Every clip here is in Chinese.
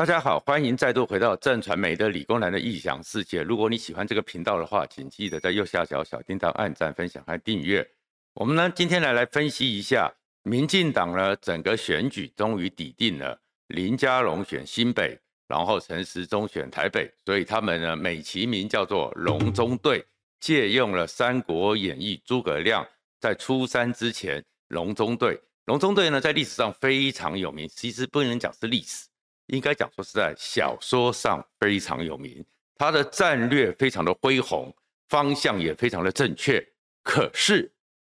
大家好，欢迎再度回到正传媒的理工男的异想世界。如果你喜欢这个频道的话，请记得在右下角小叮当按赞、分享和订阅。我们呢，今天来来分析一下，民进党呢整个选举终于底定了，林佳龙选新北，然后陈时中选台北，所以他们呢美其名叫做龙中队，借用了《三国演义》诸葛亮在出山之前，龙中队，龙中队呢在历史上非常有名，其实不能讲是历史。应该讲说是在小说上非常有名，他的战略非常的恢宏，方向也非常的正确。可是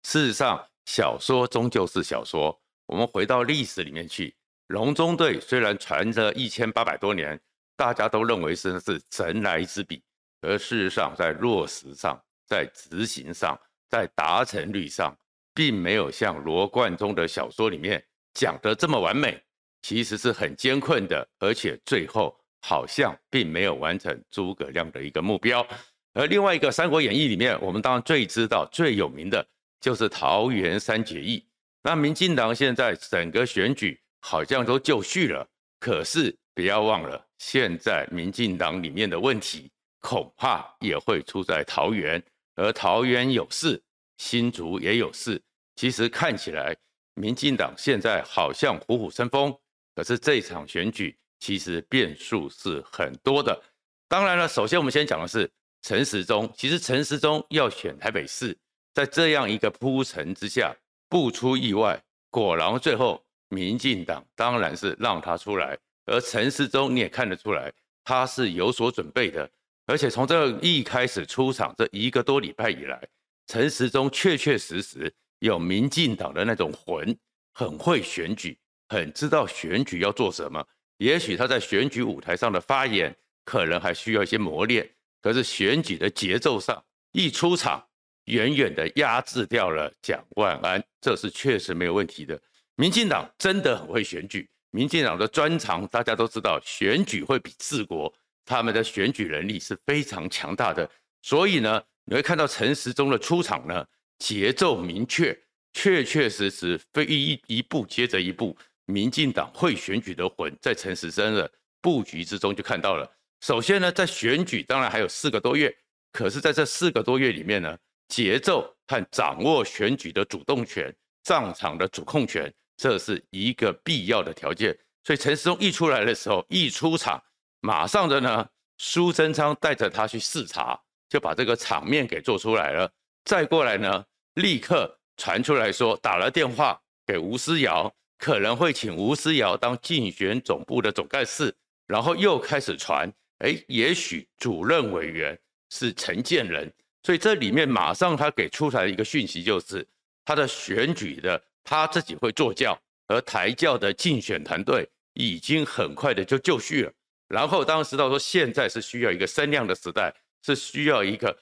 事实上，小说终究是小说。我们回到历史里面去，隆中对虽然传着一千八百多年，大家都认为是是神来之笔，而事实上在落实上、在执行上、在达成率上，并没有像罗贯中的小说里面讲的这么完美。其实是很艰困的，而且最后好像并没有完成诸葛亮的一个目标。而另外一个《三国演义》里面，我们当然最知道、最有名的就是桃园三结义。那民进党现在整个选举好像都就绪了，可是不要忘了，现在民进党里面的问题恐怕也会出在桃园，而桃园有事，新竹也有事。其实看起来，民进党现在好像虎虎生风。可是这场选举其实变数是很多的。当然了，首先我们先讲的是陈时中。其实陈时中要选台北市，在这样一个铺陈之下，不出意外，果然最后民进党当然是让他出来。而陈时中你也看得出来，他是有所准备的。而且从这一开始出场这一个多礼拜以来，陈时中确确实实有民进党的那种魂，很会选举。很知道选举要做什么，也许他在选举舞台上的发言可能还需要一些磨练，可是选举的节奏上一出场，远远的压制掉了蒋万安，这是确实没有问题的。民进党真的很会选举，民进党的专长大家都知道，选举会比治国，他们的选举能力是非常强大的。所以呢，你会看到陈时中的出场呢，节奏明确，确确实实非一一步接着一步。民进党会选举的魂，在陈时生的布局之中就看到了。首先呢，在选举当然还有四个多月，可是在这四个多月里面呢，节奏和掌握选举的主动权、战场的主控权，这是一个必要的条件。所以陈时中一出来的时候，一出场，马上的呢，苏贞昌带着他去视察，就把这个场面给做出来了。再过来呢，立刻传出来说打了电话给吴思瑶。可能会请吴思瑶当竞选总部的总干事，然后又开始传，哎，也许主任委员是陈建仁，所以这里面马上他给出来一个讯息就是，他的选举的他自己会做轿，而台教的竞选团队已经很快的就就绪了。然后当时到说现在是需要一个声量的时代，是需要一个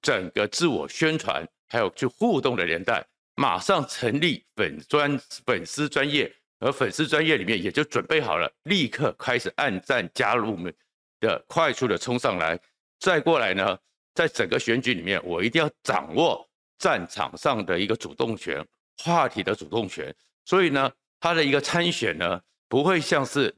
整个自我宣传还有去互动的年代。马上成立粉专粉丝专业，而粉丝专业里面也就准备好了，立刻开始按赞加入我们的快速的冲上来。再过来呢，在整个选举里面，我一定要掌握战场上的一个主动权，话题的主动权。所以呢，他的一个参选呢，不会像是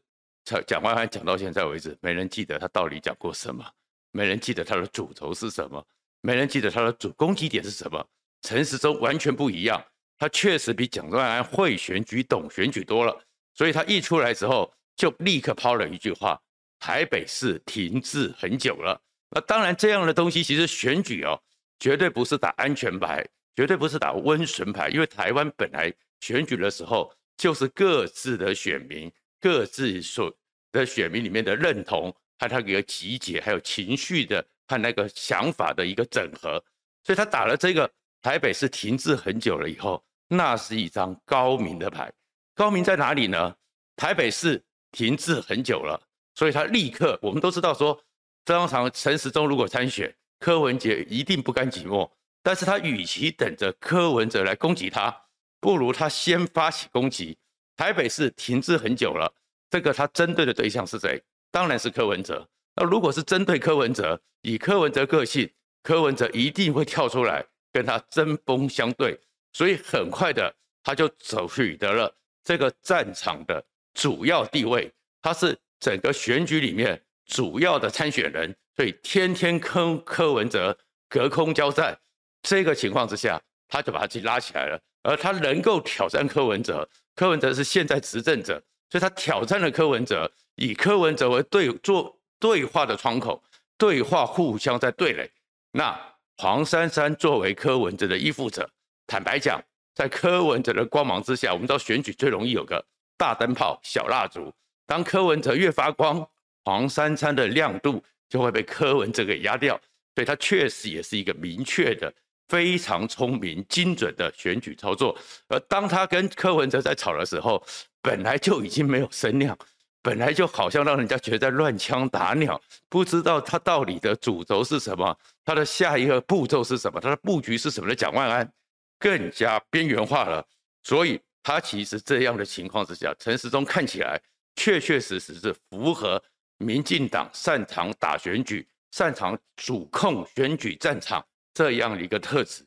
蒋万安讲到现在为止，没人记得他到底讲过什么，没人记得他的主轴是什么，没人记得他的主攻击点是什么。陈时中完全不一样，他确实比蒋万安会选举、懂选举多了，所以他一出来之后就立刻抛了一句话：“台北市停滞很久了。”那当然，这样的东西其实选举哦，绝对不是打安全牌，绝对不是打温顺牌，因为台湾本来选举的时候就是各自的选民、各自所的选民里面的认同和他一个集结，还有情绪的和那个想法的一个整合，所以他打了这个。台北市停滞很久了以后，那是一张高明的牌。高明在哪里呢？台北市停滞很久了，所以他立刻，我们都知道说，这场陈时中如果参选，柯文哲一定不甘寂寞。但是他与其等着柯文哲来攻击他，不如他先发起攻击。台北市停滞很久了，这个他针对的对象是谁？当然是柯文哲。那如果是针对柯文哲，以柯文哲个性，柯文哲一定会跳出来。跟他针锋相对，所以很快的他就走取得了这个战场的主要地位。他是整个选举里面主要的参选人，所以天天跟柯文哲隔空交战，这个情况之下，他就把他自己拉起来了。而他能够挑战柯文哲，柯文哲是现在执政者，所以他挑战了柯文哲，以柯文哲为对做对话的窗口，对话互相在对垒。那黄珊珊作为柯文哲的依附者，坦白讲，在柯文哲的光芒之下，我们知道选举最容易有个大灯泡、小蜡烛。当柯文哲越发光，黄珊珊的亮度就会被柯文哲给压掉。所以他确实也是一个明确的、非常聪明、精准的选举操作。而当他跟柯文哲在吵的时候，本来就已经没有声量，本来就好像让人家觉得乱枪打鸟，不知道他到底的主轴是什么，他的下一个步骤是什么，他的布局是什么的。蒋万安更加边缘化了，所以他其实这样的情况之下，陈时中看起来确确实实是符合民进党擅长打选举。擅长主控选举战场这样的一个特质，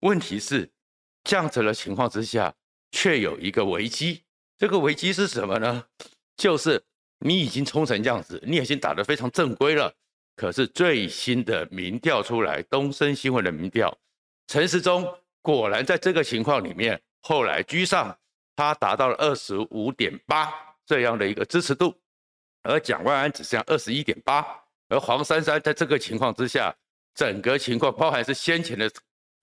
问题是这样子的情况之下，却有一个危机。这个危机是什么呢？就是你已经冲成这样子，你已经打得非常正规了。可是最新的民调出来，东森新闻的民调，陈时中果然在这个情况里面后来居上，他达到了二十五点八这样的一个支持度，而蒋万安只剩下二十一点八。而黄珊珊在这个情况之下，整个情况包含是先前的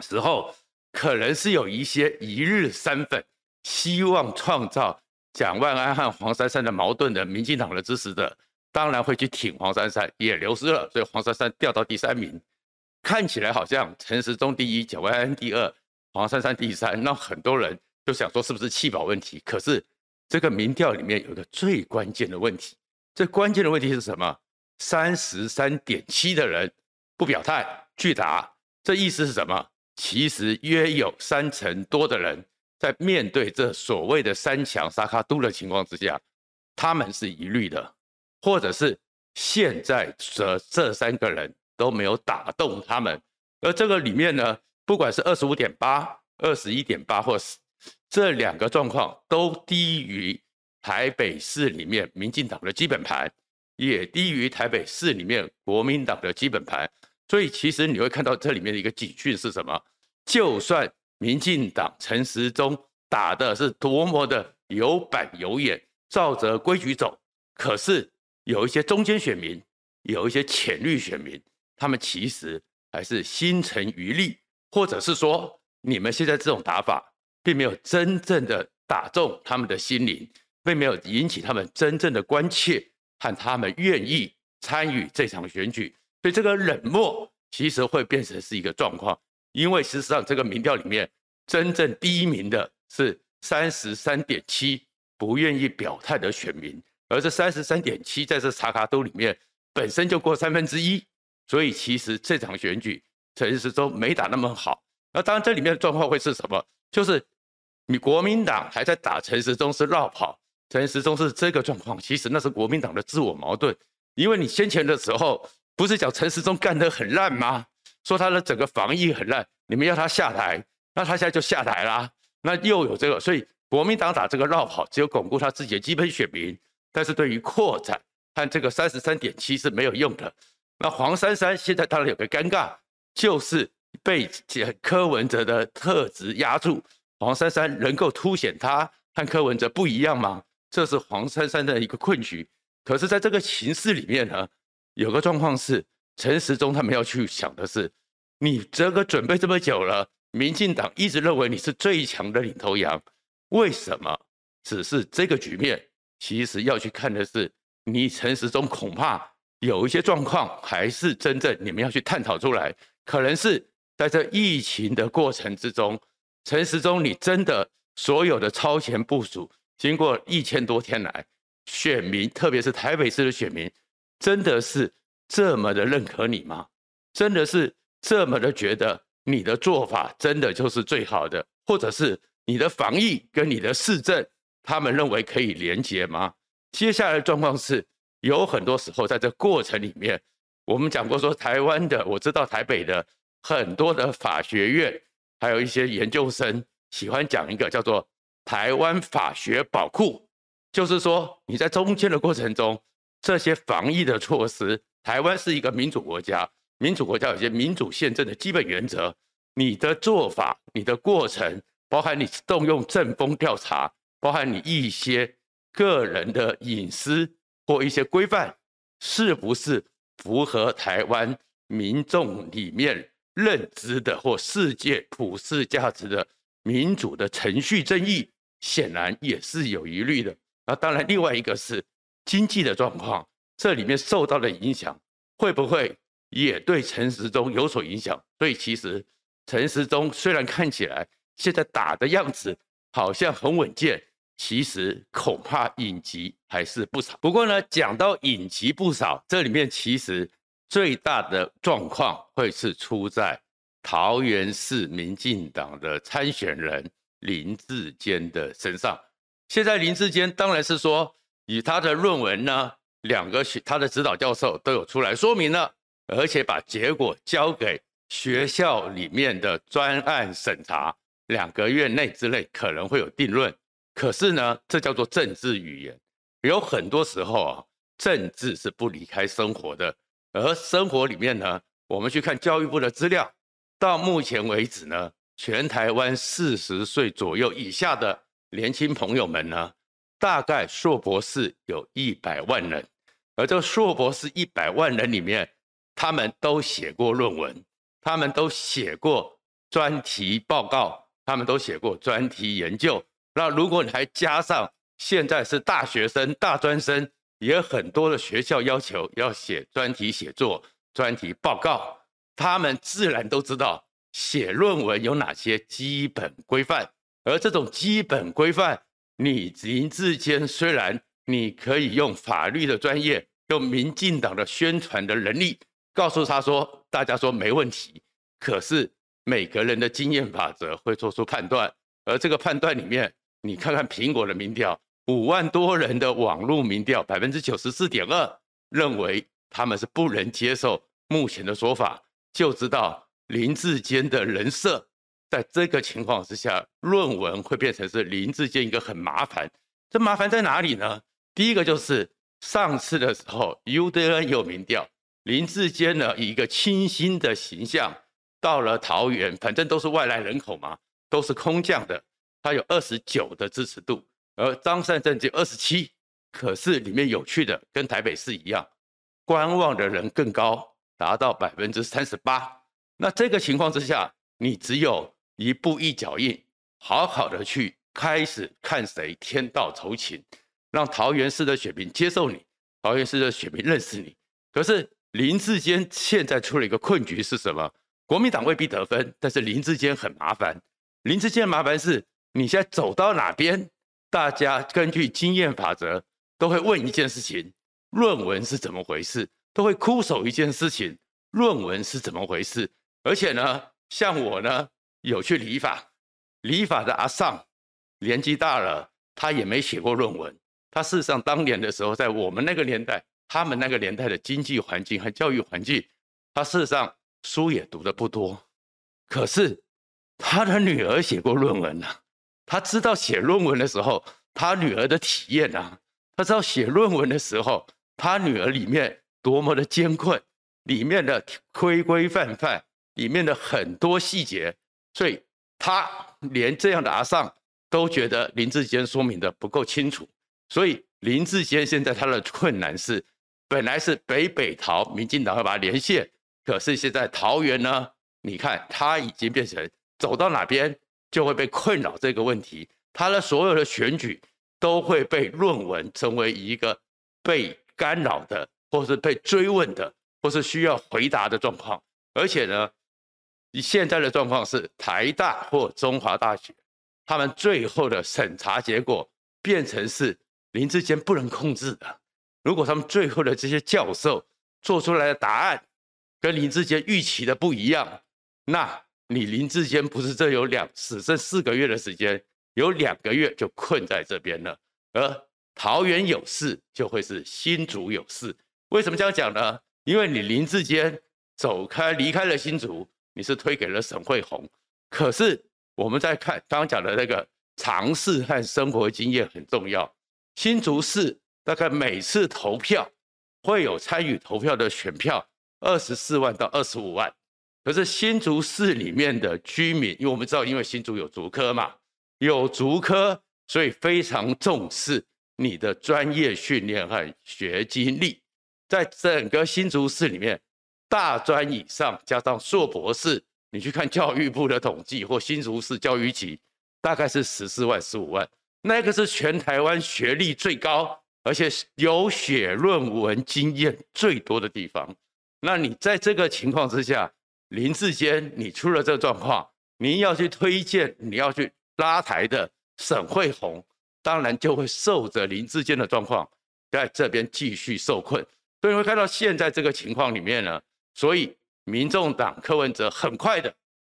时候，可能是有一些一日三粉，希望创造蒋万安和黄珊珊的矛盾的民进党的支持者，当然会去挺黄珊珊，也流失了，所以黄珊珊掉到第三名，看起来好像陈时中第一，蒋万安第二，黄珊珊第三，那很多人就想说是不是弃保问题？可是这个民调里面有一个最关键的问题，最关键的问题是什么？三十三点七的人不表态拒打，这意思是什么？其实约有三成多的人在面对这所谓的三强沙卡都的情况之下，他们是疑虑的，或者是现在这这三个人都没有打动他们。而这个里面呢，不管是二十五点八、二十一点八，或是这两个状况都低于台北市里面民进党的基本盘。也低于台北市里面国民党的基本盘，所以其实你会看到这里面的一个警讯是什么？就算民进党陈时中打的是多么的有板有眼，照着规矩走，可是有一些中间选民，有一些浅绿选民，他们其实还是心存余力，或者是说你们现在这种打法，并没有真正的打中他们的心灵，并没有引起他们真正的关切。和他们愿意参与这场选举，所以这个冷漠其实会变成是一个状况。因为事实上，这个民调里面真正第一名的是三十三点七不愿意表态的选民，而这三十三点七在这查卡都里面本身就过三分之一，所以其实这场选举陈时中没打那么好。那当然，这里面的状况会是什么？就是你国民党还在打陈时中是绕跑。陈时中是这个状况，其实那是国民党的自我矛盾，因为你先前的时候不是讲陈时中干得很烂吗？说他的整个防疫很烂，你们要他下台，那他现在就下台啦。那又有这个，所以国民党打这个绕跑，只有巩固他自己的基本选民，但是对于扩展和这个三十三点七是没有用的。那黄珊珊现在当然有个尴尬，就是被柯文哲的特质压住。黄珊珊能够凸显他和柯文哲不一样吗？这是黄珊珊的一个困局，可是，在这个形势里面呢，有个状况是，陈时中他们要去想的是，你这个准备这么久了，民进党一直认为你是最强的领头羊，为什么？只是这个局面，其实要去看的是，你陈时中恐怕有一些状况，还是真正你们要去探讨出来，可能是在这疫情的过程之中，陈时中你真的所有的超前部署。经过一千多天来，选民，特别是台北市的选民，真的是这么的认可你吗？真的是这么的觉得你的做法真的就是最好的，或者是你的防疫跟你的市政，他们认为可以连结吗？接下来的状况是，有很多时候在这过程里面，我们讲过说，台湾的，我知道台北的很多的法学院，还有一些研究生喜欢讲一个叫做。台湾法学宝库，就是说你在中间的过程中，这些防疫的措施，台湾是一个民主国家，民主国家有些民主宪政的基本原则，你的做法、你的过程，包含你动用政风调查，包含你一些个人的隐私或一些规范，是不是符合台湾民众里面认知的或世界普世价值的民主的程序正义，显然也是有疑虑的。那当然，另外一个是。经济的状况，这里面受到的影响会不会也对陈时中有所影响？所以其实陈时中虽然看起来现在打的样子好像很稳健，其实恐怕隐疾还是不少。不过呢，讲到隐疾不少，这里面其实最大的状况会是出在桃园市民进党的参选人林志坚的身上。现在林志坚当然是说。以他的论文呢，两个学他的指导教授都有出来说明了，而且把结果交给学校里面的专案审查，两个月内之内可能会有定论。可是呢，这叫做政治语言，有很多时候啊，政治是不离开生活的。而生活里面呢，我们去看教育部的资料，到目前为止呢，全台湾四十岁左右以下的年轻朋友们呢。大概硕博士有一百万人，而这硕博士一百万人里面，他们都写过论文，他们都写过专题报告，他们都写过专题研究。那如果你还加上现在是大学生、大专生，也很多的学校要求要写专题写作、专题报告，他们自然都知道写论文有哪些基本规范，而这种基本规范。你林志坚虽然你可以用法律的专业，用民进党的宣传的能力，告诉他说，大家说没问题，可是每个人的经验法则会做出判断，而这个判断里面，你看看苹果的民调，五万多人的网络民调，百分之九十四点二认为他们是不能接受目前的说法，就知道林志坚的人设。在这个情况之下，论文会变成是林志坚一个很麻烦。这麻烦在哪里呢？第一个就是上次的时候，UDN 有民调，林志坚呢以一个清新的形象到了桃园，反正都是外来人口嘛，都是空降的，他有二十九的支持度，而张善政就二十七。可是里面有趣的，跟台北市一样，观望的人更高，达到百分之三十八。那这个情况之下，你只有。一步一脚印，好好的去开始看谁天道酬勤，让桃园市的选民接受你，桃园市的选民认识你。可是林志坚现在出了一个困局是什么？国民党未必得分，但是林志坚很麻烦。林志坚的麻烦是，你现在走到哪边，大家根据经验法则都会问一件事情：论文是怎么回事？都会枯守一件事情：论文是怎么回事？而且呢，像我呢。有去理发，理发的阿尚年纪大了，他也没写过论文。他事实上当年的时候，在我们那个年代，他们那个年代的经济环境和教育环境，他事实上书也读的不多。可是他的女儿写过论文啊，他知道写论文的时候，他女儿的体验啊，他知道写论文的时候，他女儿里面多么的艰困，里面的规规范范，里面的很多细节。所以他连这样的阿尚都觉得林志坚说明的不够清楚，所以林志坚现在他的困难是，本来是北北桃民进党会把他连线，可是现在桃园呢，你看他已经变成走到哪边就会被困扰这个问题，他的所有的选举都会被论文成为一个被干扰的，或是被追问的，或是需要回答的状况，而且呢。你现在的状况是台大或中华大学，他们最后的审查结果变成是林志坚不能控制的。如果他们最后的这些教授做出来的答案跟林志坚预期的不一样，那你林志坚不是这有两只剩四个月的时间，有两个月就困在这边了。而桃园有事，就会是新竹有事。为什么这样讲呢？因为你林志坚走开离开了新竹。你是推给了沈慧虹，可是我们在看刚刚讲的那个尝试和生活经验很重要。新竹市大概每次投票会有参与投票的选票二十四万到二十五万。可是新竹市里面的居民，因为我们知道，因为新竹有竹科嘛，有竹科，所以非常重视你的专业训练和学经历。在整个新竹市里面，大专以上加上硕博士，你去看教育部的统计或新竹市教育局，大概是十四万、十五万。那个是全台湾学历最高，而且有写论文经验最多的地方。那你在这个情况之下，林志坚，你出了这个状况，你要去推荐，你要去拉台的沈慧红，当然就会受着林志坚的状况，在这边继续受困。所以会看到现在这个情况里面呢，所以民众党柯文哲很快的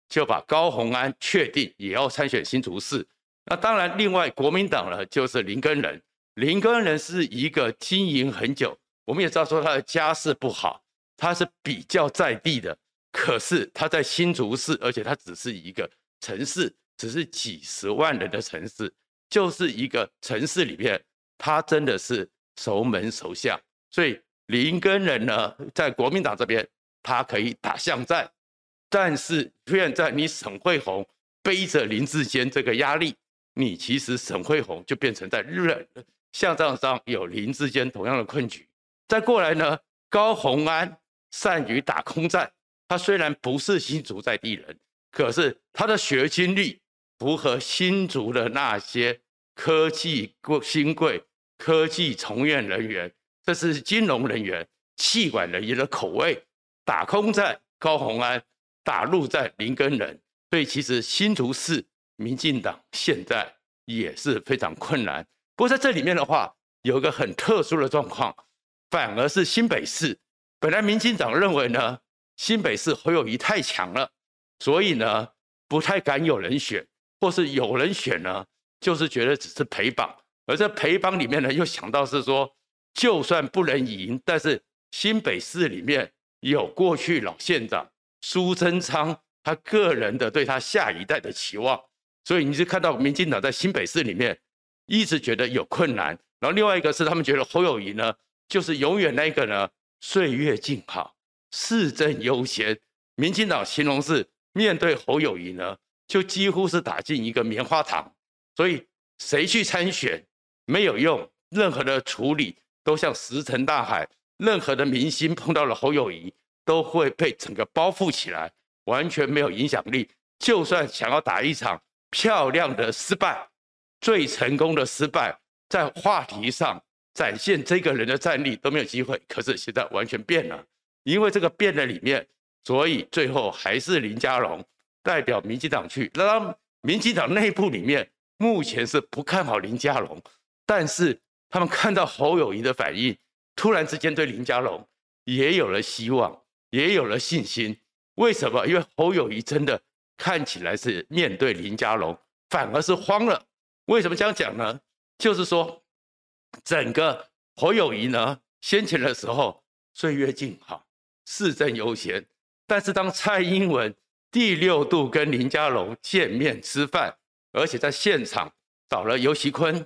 就把高虹安确定也要参选新竹市。那当然，另外国民党呢就是林根仁，林根仁是一个经营很久，我们也知道说他的家世不好，他是比较在地的。可是他在新竹市，而且他只是一个城市，只是几十万人的城市，就是一个城市里面，他真的是熟门熟巷。所以林根仁呢，在国民党这边，他可以打巷战，但是现在你沈惠虹背着林志坚这个压力，你其实沈慧虹就变成在日巷战上有林智坚同样的困局。再过来呢，高虹安善于打空战。他虽然不是新竹在地人，可是他的学经历符合新竹的那些科技新贵、科技从业人员，这是金融人员、企管人员的口味。打空战高虹安，打陆战林根仁，所以其实新竹市民进党现在也是非常困难。不过在这里面的话，有一个很特殊的状况，反而是新北市，本来民进党认为呢。新北市侯友谊太强了，所以呢不太敢有人选，或是有人选呢，就是觉得只是陪绑。而这陪绑里面呢，又想到是说，就算不能赢，但是新北市里面有过去老县长苏贞昌他个人的对他下一代的期望，所以你就看到民进党在新北市里面一直觉得有困难。然后另外一个是他们觉得侯友谊呢，就是永远那个呢岁月静好。市政优先，民进党形容是面对侯友谊呢，就几乎是打进一个棉花糖，所以谁去参选没有用，任何的处理都像石沉大海，任何的明星碰到了侯友谊都会被整个包覆起来，完全没有影响力。就算想要打一场漂亮的失败，最成功的失败，在话题上展现这个人的战力都没有机会。可是现在完全变了。因为这个变的里面，所以最后还是林佳龙代表民进党去。那民进党内部里面目前是不看好林佳龙，但是他们看到侯友宜的反应，突然之间对林佳龙也有了希望，也有了信心。为什么？因为侯友宜真的看起来是面对林佳龙反而是慌了。为什么这样讲呢？就是说，整个侯友谊呢，先前的时候岁月静好。市政悠闲，但是当蔡英文第六度跟林佳龙见面吃饭，而且在现场找了游锡堃，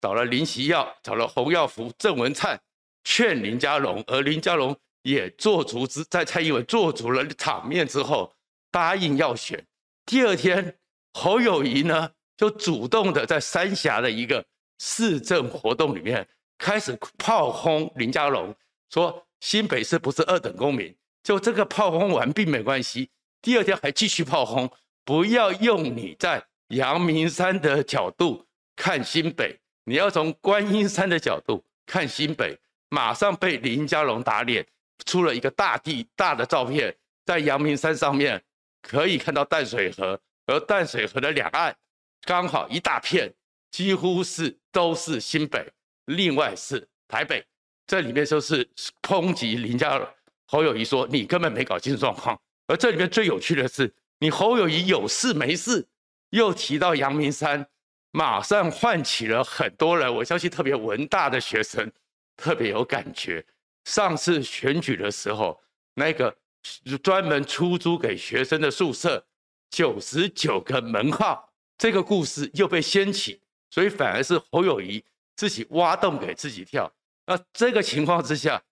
找了林锡耀，找了洪耀福、郑文灿劝林佳龙，而林佳龙也做足之，在蔡英文做足了场面之后，答应要选。第二天，侯友谊呢就主动的在三峡的一个市政活动里面开始炮轰林佳龙，说。新北市不是二等公民，就这个炮轰完并没关系。第二天还继续炮轰，不要用你在阳明山的角度看新北，你要从观音山的角度看新北。马上被林佳龙打脸，出了一个大地大的照片，在阳明山上面可以看到淡水河，而淡水河的两岸刚好一大片，几乎是都是新北，另外是台北。这里面就是抨击林家侯友谊说，你根本没搞清楚状况，而这里面最有趣的是，你侯友谊有事没事，又提到阳明山，马上唤起了很多人，我相信特别文大的学生特别有感觉。上次选举的时候，那个专门出租给学生的宿舍，九十九个门号，这个故事又被掀起，所以反而是侯友谊自己挖洞给自己跳。那这个情况之下，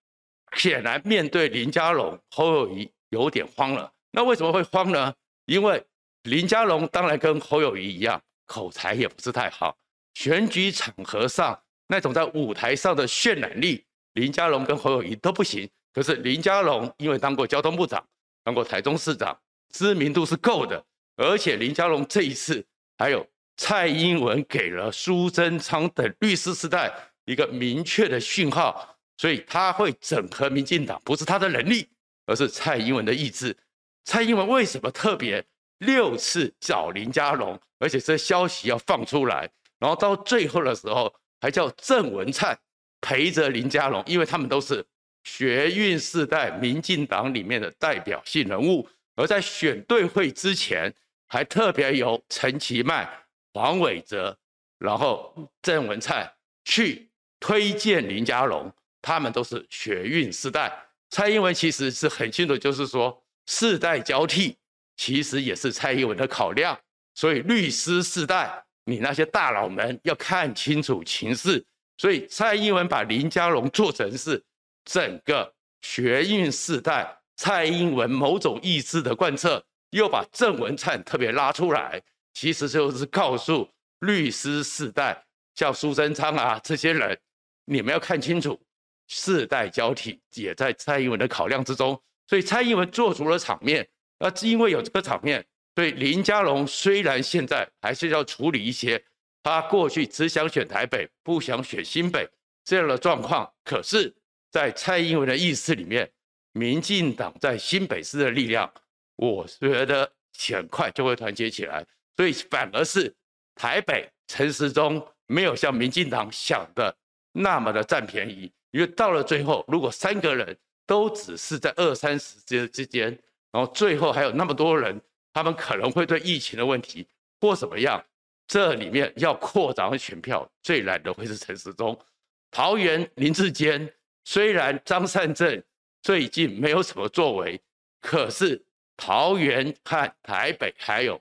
显然面对林佳龙、侯友谊有点慌了。那为什么会慌呢？因为林佳龙当然跟侯友谊一样，口才也不是太好，选举场合上那种在舞台上的渲染力，林佳龙跟侯友谊都不行。可是林佳龙因为当过交通部长，当过台中市长，知名度是够的。而且林佳龙这一次还有蔡英文给了苏贞昌等律师时代一个明确的讯号，所以他会整合民进党，不是他的能力，而是蔡英文的意志。蔡英文为什么特别六次找林佳龙，而且这消息要放出来，然后到最后的时候还叫郑文灿陪着林佳龙，因为他们都是学运世代民进党里面的代表性人物，而在选对会之前。还特别由陈其迈、黄伟哲，然后郑文灿去推荐林佳龙，他们都是学运世代。蔡英文其实是很清楚，就是说世代交替，其实也是蔡英文的考量。所以律师世代，你那些大佬们要看清楚情势。所以蔡英文把林佳龙做成是整个学运世代，蔡英文某种意志的贯彻。又把郑文灿特别拉出来，其实就是告诉律师世代，像苏贞昌啊这些人，你们要看清楚，世代交替也在蔡英文的考量之中。所以蔡英文做足了场面，那因为有这个场面，所以林佳龙虽然现在还是要处理一些他过去只想选台北，不想选新北这样的状况，可是，在蔡英文的意思里面，民进党在新北市的力量。我觉得很快就会团结起来，所以反而是台北陈时中没有像民进党想的那么的占便宜，因为到了最后，如果三个人都只是在二三十之之间，然后最后还有那么多人，他们可能会对疫情的问题或怎么样，这里面要扩张选票最难的会是陈时中。桃园林志坚虽然张善政最近没有什么作为，可是。桃园和台北还有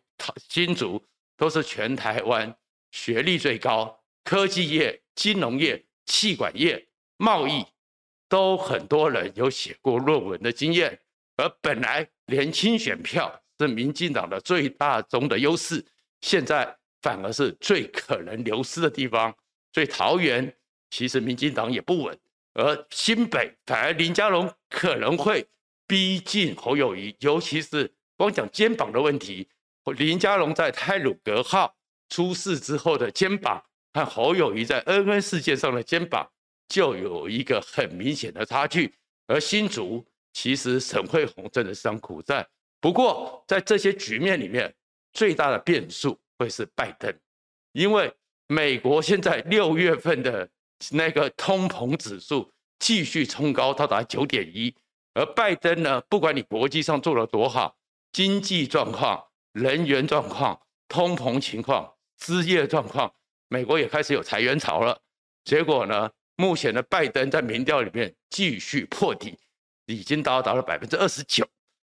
新竹，都是全台湾学历最高、科技业、金融业、企管业、贸易都很多人有写过论文的经验。而本来年轻选票是民进党的最大宗的优势，现在反而是最可能流失的地方。所以桃园其实民进党也不稳，而新北反而林佳龙可能会。逼近侯友谊，尤其是光讲肩膀的问题，林佳龙在泰鲁格号出事之后的肩膀，和侯友谊在恩恩事件上的肩膀，就有一个很明显的差距。而新竹其实沈慧红真的是场苦战，不过在这些局面里面，最大的变数会是拜登，因为美国现在六月份的那个通膨指数继续冲高，到达九点一。而拜登呢，不管你国际上做得多好，经济状况、人员状况、通膨情况、失业状况，美国也开始有裁员潮了。结果呢，目前的拜登在民调里面继续破底，已经到达了百分之二十九。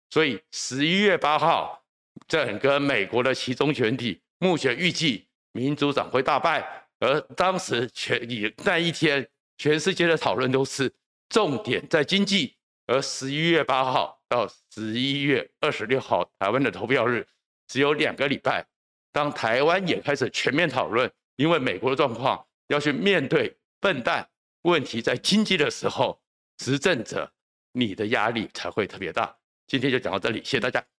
所以十一月八号，整个美国的其中选举，目前预计民主党会大败。而当时全以那一天，全世界的讨论都是重点在经济。而十一月八号到十一月二十六号，台湾的投票日只有两个礼拜。当台湾也开始全面讨论，因为美国的状况要去面对笨蛋问题在经济的时候，执政者你的压力才会特别大。今天就讲到这里，谢谢大家。